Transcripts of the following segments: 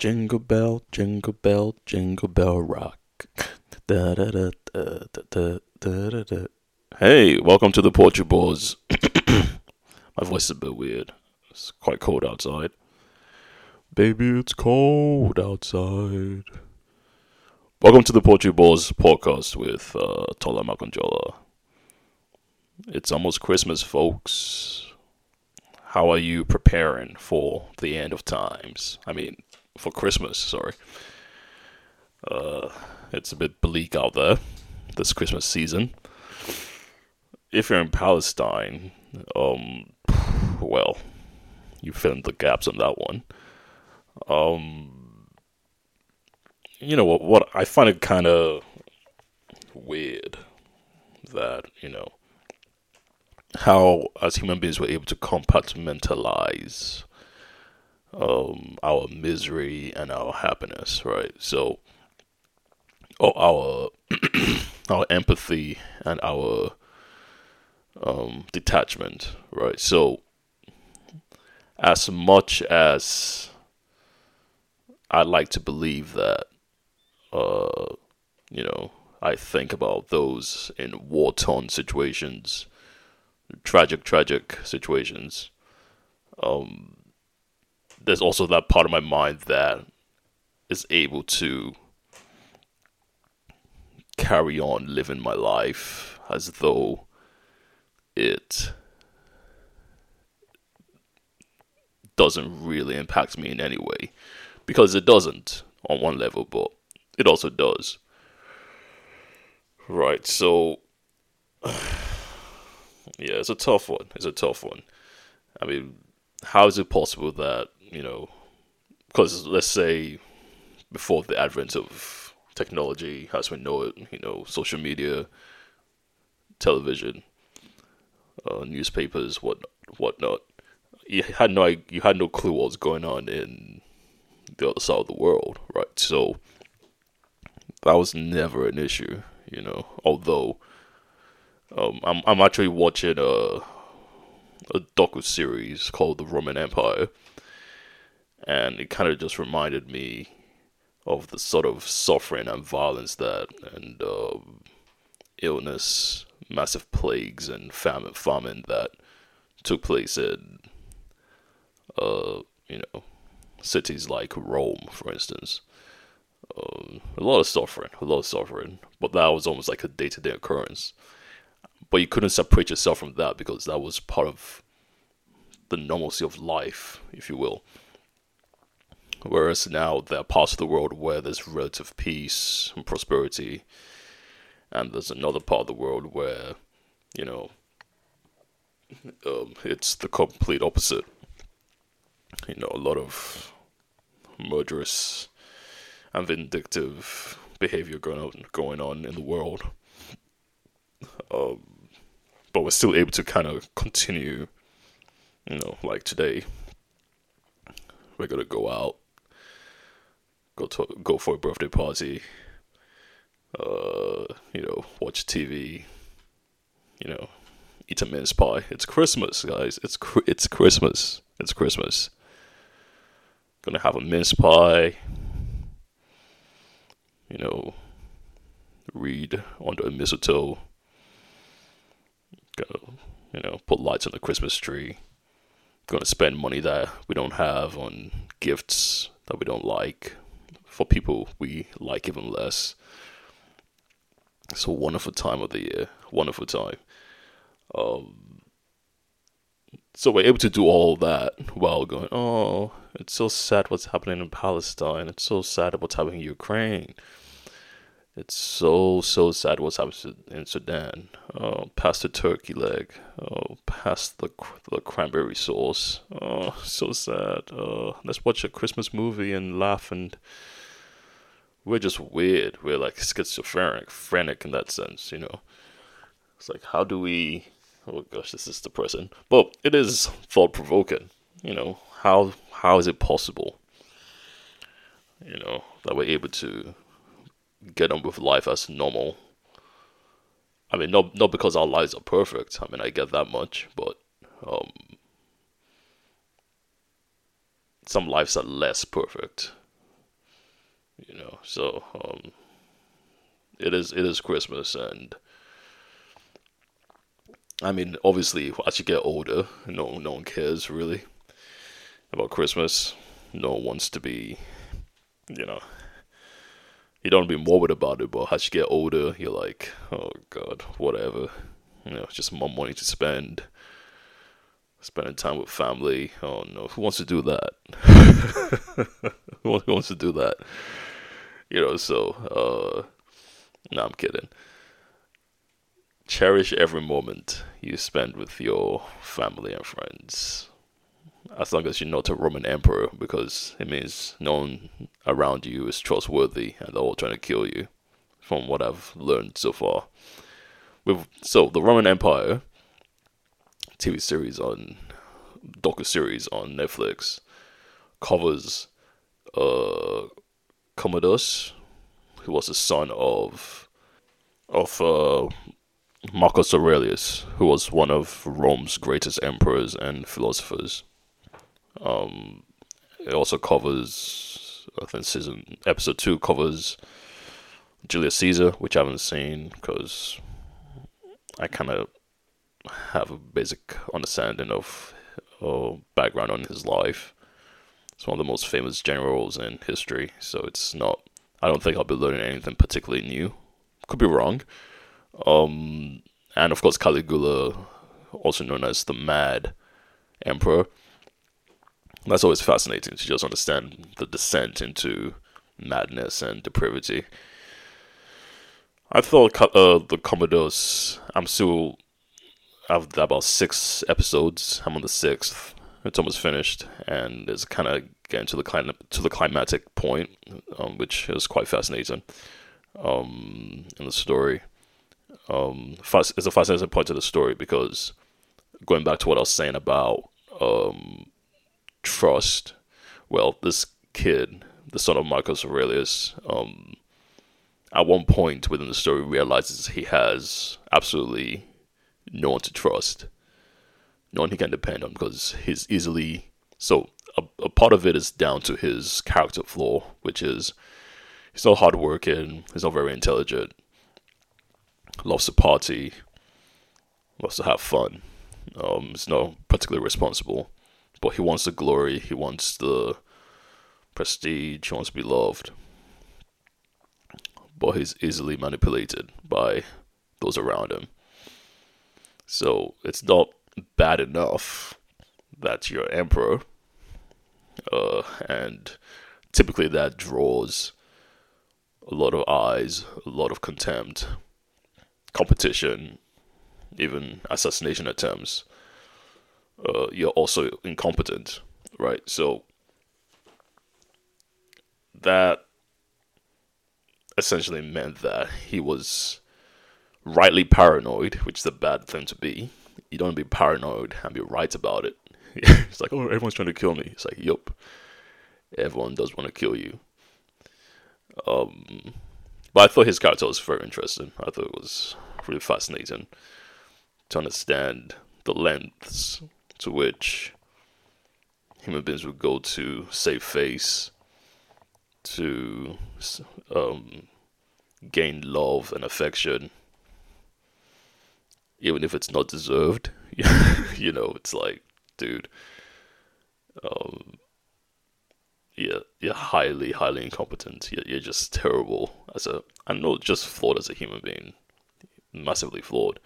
Jingle bell, jingle bell, jingle bell rock. Da, da, da, da, da, da, da. Hey, welcome to the Portugal My voice is a bit weird. It's quite cold outside. Baby, it's cold outside. Welcome to the Portugal podcast with uh, Tola Makonjola. It's almost Christmas, folks. How are you preparing for the end of times? I mean, for Christmas, sorry. Uh, it's a bit bleak out there this Christmas season. If you're in Palestine, um, well, you fill in the gaps on that one. Um, you know what? What I find it kind of weird that you know how as human beings we're able to compartmentalize um, our misery and our happiness, right? So, or our our empathy and our um, detachment, right? So, as much as I like to believe that, uh, you know, I think about those in war torn situations, tragic, tragic situations. Um, there's also that part of my mind that is able to carry on living my life as though it doesn't really impact me in any way. Because it doesn't on one level but it also does. Right so yeah it's a tough one. It's a tough one. I mean how is it possible that you know, because let's say before the advent of technology as we know it, you know, social media, television, uh, newspapers, what whatnot, you had no you had no clue what was going on in the other side of the world, right? So that was never an issue, you know. Although um, I'm I'm actually watching a a docu series called The Roman Empire and it kind of just reminded me of the sort of suffering and violence that and uh, illness, massive plagues and famine, famine that took place in, uh, you know, cities like Rome, for instance. Um, a lot of suffering, a lot of suffering, but that was almost like a day-to-day occurrence. But you couldn't separate yourself from that because that was part of the normalcy of life, if you will. Whereas now there are parts of the world where there's relative peace and prosperity, and there's another part of the world where, you know, um, it's the complete opposite. You know, a lot of murderous and vindictive behavior going on going on in the world. Um, but we're still able to kind of continue, you know, like today. We're gonna go out go to go for a birthday party, uh, you know, watch TV, you know, eat a mince pie. It's Christmas, guys. It's it's Christmas. It's Christmas. Gonna have a mince pie. You know, read under a mistletoe. Gonna, you know, put lights on the Christmas tree. Gonna spend money that we don't have on gifts that we don't like for people we like even less. It's a wonderful time of the year. Wonderful time. Um, so we're able to do all that while going, oh, it's so sad what's happening in Palestine. It's so sad what's happening in Ukraine. It's so, so sad what's happening in Sudan. Oh, past the turkey leg. Oh, past the, the cranberry sauce. Oh, so sad. Oh, let's watch a Christmas movie and laugh and we're just weird. We're like schizophrenic, frantic in that sense, you know. It's like, how do we? Oh gosh, this is depressing. But it is thought provoking. You know, how how is it possible? You know that we're able to get on with life as normal. I mean, not not because our lives are perfect. I mean, I get that much, but um, some lives are less perfect You know, so um, it is it is Christmas, and I mean, obviously, as you get older, no no one cares really about Christmas. No one wants to be, you know, you don't be morbid about it, but as you get older, you're like, oh god, whatever. You know, just more money to spend. Spending time with family. Oh no, who wants to do that? who wants to do that? You know, so uh no, I'm kidding. Cherish every moment you spend with your family and friends. As long as you're not a Roman emperor, because it means no one around you is trustworthy and they're all trying to kill you, from what I've learned so far. With so the Roman Empire TV series on docu series on Netflix covers uh Commodus, who was the son of of uh, Marcus Aurelius, who was one of Rome's greatest emperors and philosophers. Um, it also covers, I think season episode two covers Julius Caesar, which I haven't seen because I kind of have a basic understanding of uh, background on his life. It's one of the most famous generals in history, so it's not. I don't think I'll be learning anything particularly new. Could be wrong. Um, and of course Caligula, also known as the Mad Emperor. That's always fascinating to just understand the descent into madness and depravity. I thought uh, the Commodus. I'm still. I've about six episodes. I'm on the sixth. It's almost finished, and it's kind of getting to the clim- to the climatic point, um, which is quite fascinating. Um, in the story, um, it's a fascinating point to the story because going back to what I was saying about um, trust. Well, this kid, the son of Marcus Aurelius, um, at one point within the story realizes he has absolutely no one to trust, one he can depend on because he's easily so. A, a part of it is down to his character flaw, which is he's not hardworking, he's not very intelligent, loves to party, loves to have fun. Um, he's not particularly responsible, but he wants the glory, he wants the prestige, he wants to be loved but he's easily manipulated by those around him. So it's not bad enough that you're emperor, uh, and typically that draws a lot of eyes, a lot of contempt, competition, even assassination attempts. Uh, you're also incompetent, right? So that essentially meant that he was rightly paranoid, which is a bad thing to be. You don't be paranoid and be right about it. it's like, oh, everyone's trying to kill me. It's like, yup, everyone does want to kill you. Um, but I thought his character was very interesting. I thought it was really fascinating to understand the lengths to which human beings would go to save face, to um, gain love and affection, even if it's not deserved. you know, it's like, dude, um, yeah, you're highly, highly incompetent. You're, you're just terrible as a, I'm not just flawed as a human being, massively flawed.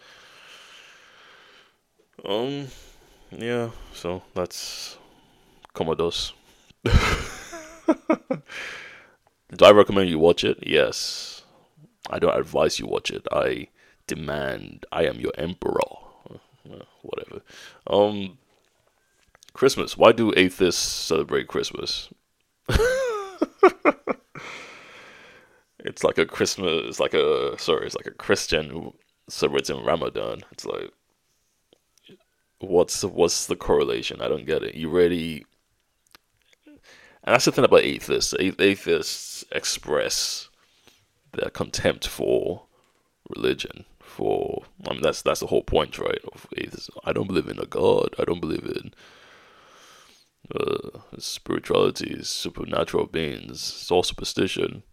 Um, yeah, so that's Commodus. Do I recommend you watch it? Yes. I don't advise you watch it. I demand I am your emperor. Whatever. Um Christmas. Why do atheists celebrate Christmas? it's like a Christmas it's like a sorry, it's like a Christian who celebrates in Ramadan. It's like what's what's the correlation? I don't get it. You ready and that's the thing about atheists. Atheists express their contempt for religion. For I mean, that's that's the whole point, right? Of atheism. I don't believe in a god. I don't believe in uh, spirituality, supernatural beings. It's all superstition.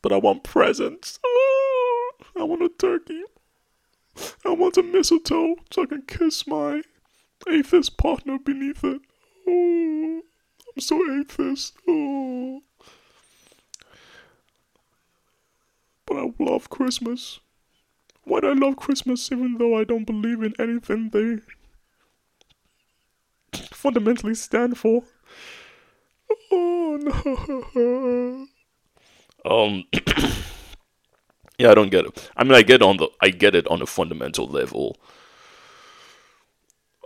But I want presents. Oh, I want a turkey. I want a mistletoe so I can kiss my atheist partner beneath it. Oh, I'm so atheist. Oh. But I love Christmas. Why do I love Christmas even though I don't believe in anything they fundamentally stand for? Oh no. Um Yeah, I don't get it. I mean I get on the I get it on a fundamental level.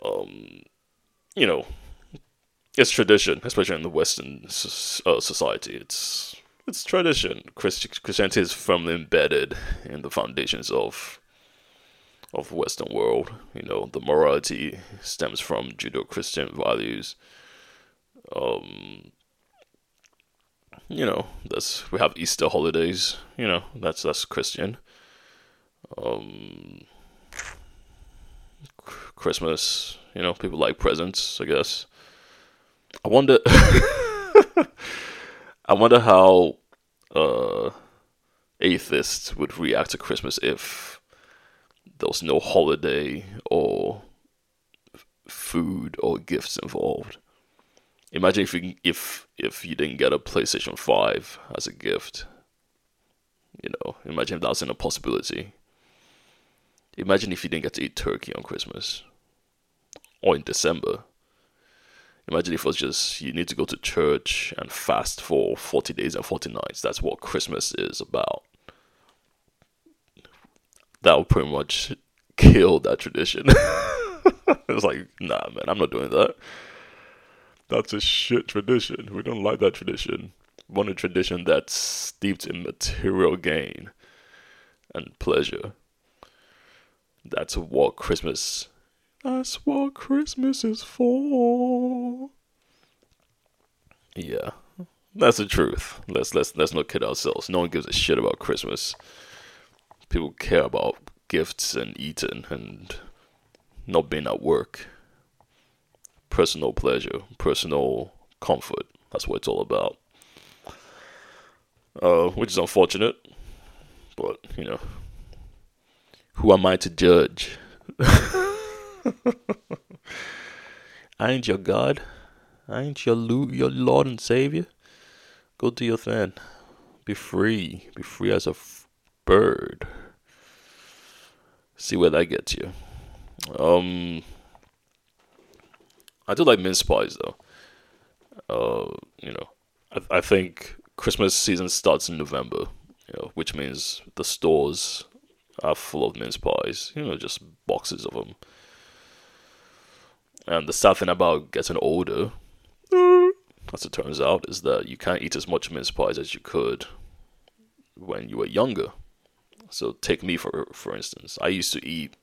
Um you know, it's tradition, especially in the Western uh, society. It's it's tradition. Christianity is firmly embedded in the foundations of of Western world. You know, the morality stems from Judeo-Christian values. Um, you know, that's we have Easter holidays. You know, that's that's Christian. Um, Christmas. You know, people like presents. I guess. I wonder. I wonder how uh, atheists would react to Christmas if there was no holiday or food or gifts involved. Imagine if you if if you didn't get a PlayStation Five as a gift. You know, imagine if that wasn't a possibility. Imagine if you didn't get to eat turkey on Christmas or in December. Imagine if it was just you need to go to church and fast for 40 days and 40 nights. That's what Christmas is about. That would pretty much kill that tradition. it's like, nah, man, I'm not doing that. That's a shit tradition. We don't like that tradition. We want a tradition that's steeped in material gain and pleasure. That's what Christmas that's what Christmas is for. Yeah, that's the truth. Let's let's let's not kid ourselves. No one gives a shit about Christmas. People care about gifts and eating and not being at work. Personal pleasure, personal comfort. That's what it's all about. Uh, which is unfortunate, but you know, who am I to judge? I ain't your God. I ain't your, lo- your Lord and Savior. Go do your thing. Be free. Be free as a f- bird. See where that gets you. Um, I do like mince pies though. Uh, you know, I, I think Christmas season starts in November. You know, which means the stores are full of mince pies. You know, just boxes of them. And the sad thing about getting older, as it turns out, is that you can't eat as much mince pies as you could when you were younger. So take me for for instance. I used to eat.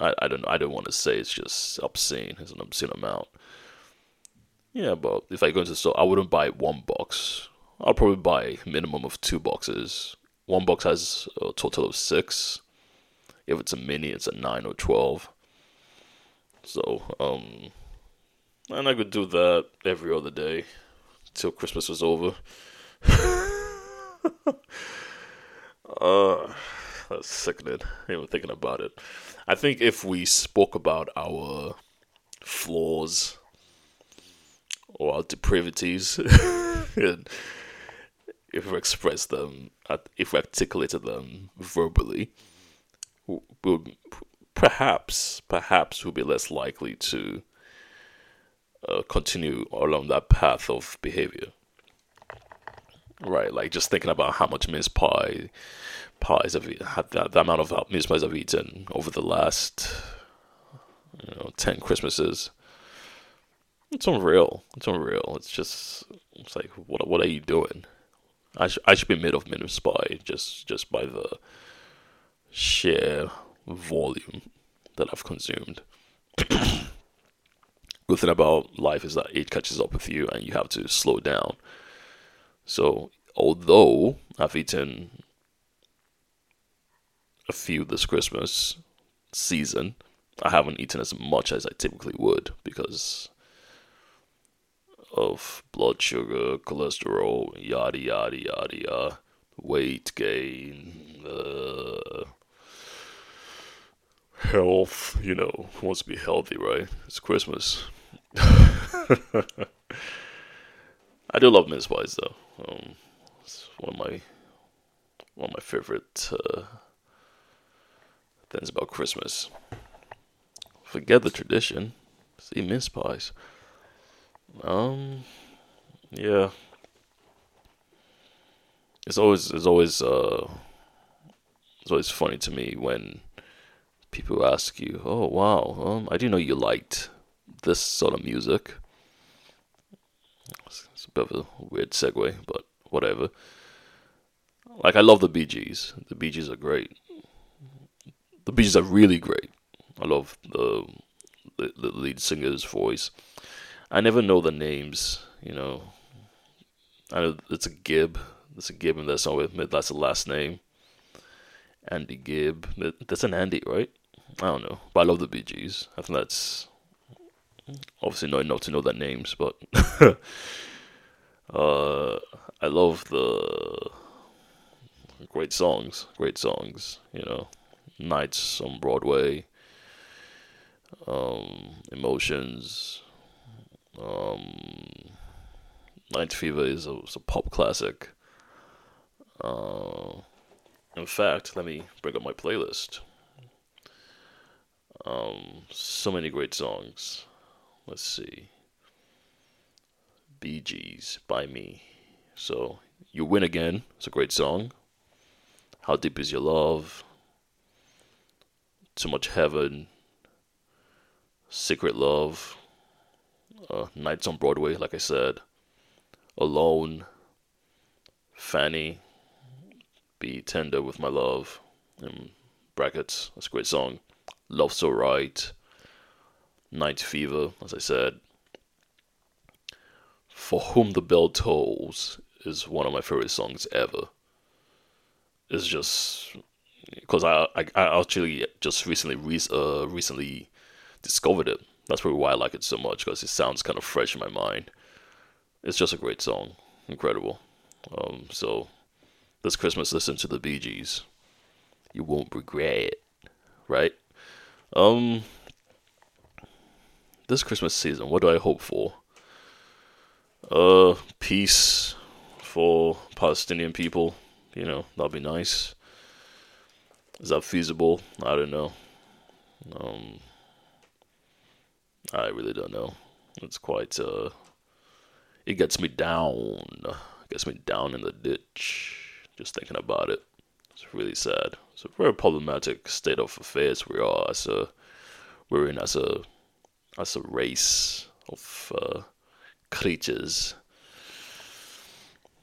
I, I don't. I don't want to say it's just obscene. It's an obscene amount. Yeah, but if I go into the store, I wouldn't buy one box. I'll probably buy a minimum of two boxes. One box has a total of six. If it's a mini, it's a nine or twelve. So, um, and I could do that every other day till Christmas was over. uh, that's sickening, even thinking about it. I think if we spoke about our flaws or our depravities, and if we expressed them, if we articulated them verbally, we would perhaps, perhaps we'll be less likely to uh, continue along that path of behavior. Right, like just thinking about how much mince pie pies I've had that, the amount of mince pies I've eaten over the last you know ten Christmases. It's unreal. It's unreal. It's just it's like what what are you doing? I should I should be made of mince pie just just by the sheer volume that I've consumed. Good thing about life is that it catches up with you and you have to slow down. So, although I've eaten a few this Christmas season, I haven't eaten as much as I typically would because of blood sugar, cholesterol, yada yada yada yada, weight gain, uh, health. You know, who wants to be healthy, right? It's Christmas. I do love mince pies though. Um, it's one of my one of my favorite uh, things about Christmas. Forget the tradition. See mince pies. Um, yeah. It's always it's always uh it's always funny to me when people ask you, "Oh wow, um, I didn't know you liked this sort of music." It's a bit of a weird segue, but whatever. Like I love the Bee Gees. The Bee Gees are great. The Bee Gees are really great. I love the the, the lead singer's voice. I never know the names, you know. I know it's a Gibb. It's a Gibb, and that's not that's the last name. Andy Gibb. That's an Andy, right? I don't know, but I love the Bee Gees. I think that's obviously not enough to know their names, but uh, I love the great songs. Great songs, you know. Nights on Broadway, um, Emotions, um, Night Fever is a, a pop classic. Uh, in fact, let me bring up my playlist. Um, so many great songs. Let's see. Bee Gees by me. So, You Win Again. It's a great song. How Deep Is Your Love? Too Much Heaven. Secret Love uh, Nights on Broadway, like I said, Alone, Fanny, Be Tender with My Love, in brackets, that's a great song. Love So Right, Night Fever, as I said. For Whom the Bell Tolls is one of my favorite songs ever. It's just because I, I, I actually just recently re- uh, recently discovered it that's probably why I like it so much because it sounds kind of fresh in my mind. It's just a great song, incredible. Um, so this Christmas, listen to the Bee Gees. You won't regret it, right? Um, this Christmas season, what do I hope for? Uh, peace for Palestinian people. You know, that'd be nice. Is that feasible? I don't know. Um, I really don't know. It's quite uh it gets me down. It gets me down in the ditch just thinking about it. It's really sad. It's a very problematic state of affairs we are as a we're in as a as a race of uh, creatures.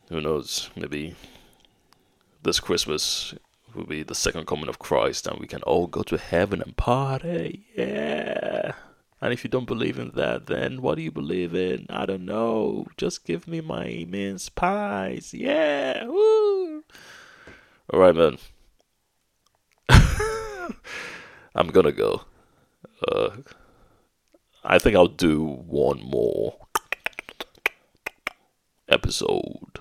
Who knows? Maybe this Christmas will be the second coming of Christ, and we can all go to heaven and party. Yeah. And if you don't believe in that, then what do you believe in? I don't know. Just give me my mince pies. Yeah. Woo. All right, man. I'm gonna go. Uh, I think I'll do one more episode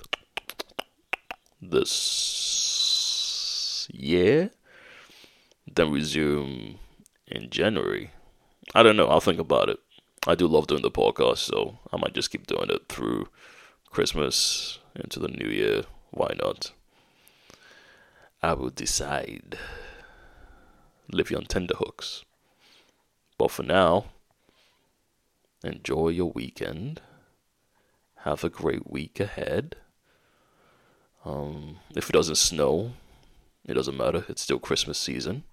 this year, then resume in January. I don't know. I'll think about it. I do love doing the podcast, so I might just keep doing it through Christmas into the new year. Why not? I will decide. Live you on tenterhooks. But for now, enjoy your weekend. Have a great week ahead. Um, if it doesn't snow, it doesn't matter. It's still Christmas season.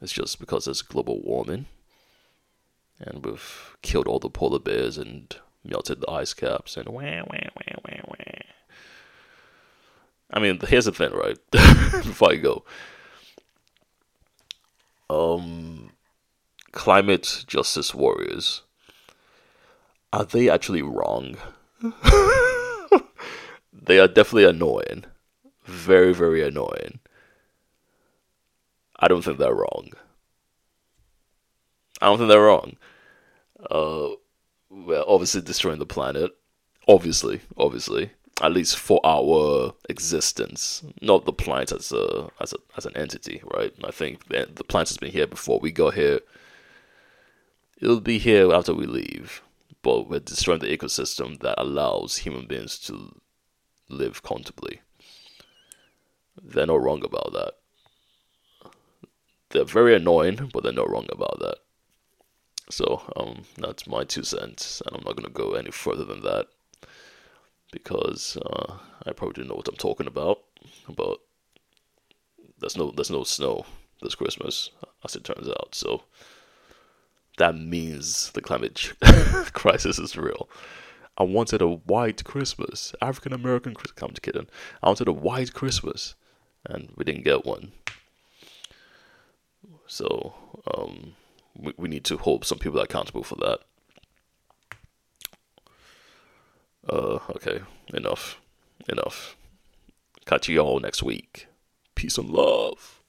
It's just because there's global warming and we've killed all the polar bears and melted the ice caps and wah wah wah wah wah. I mean, here's the thing, right? Before I go, um, climate justice warriors are they actually wrong? they are definitely annoying, very very annoying. I don't think they're wrong. I don't think they're wrong. Uh, well, obviously destroying the planet obviously, obviously, at least for our existence, not the planet as a as a as an entity, right? I think the, planet has been here before we got here. It'll be here after we leave, but we're destroying the ecosystem that allows human beings to live comfortably. They're not wrong about that. They're very annoying, but they're not wrong about that. So, um, that's my two cents, and I'm not gonna go any further than that because uh, I probably don't know what I'm talking about. But there's no there's no snow this Christmas, as it turns out. So that means the climate crisis is real. I wanted a white Christmas, African American Christmas. I'm kidding. I wanted a white Christmas, and we didn't get one. So um, we, we need to hold some people accountable for that. Uh, okay, enough. Enough. Catch you all next week. Peace and love.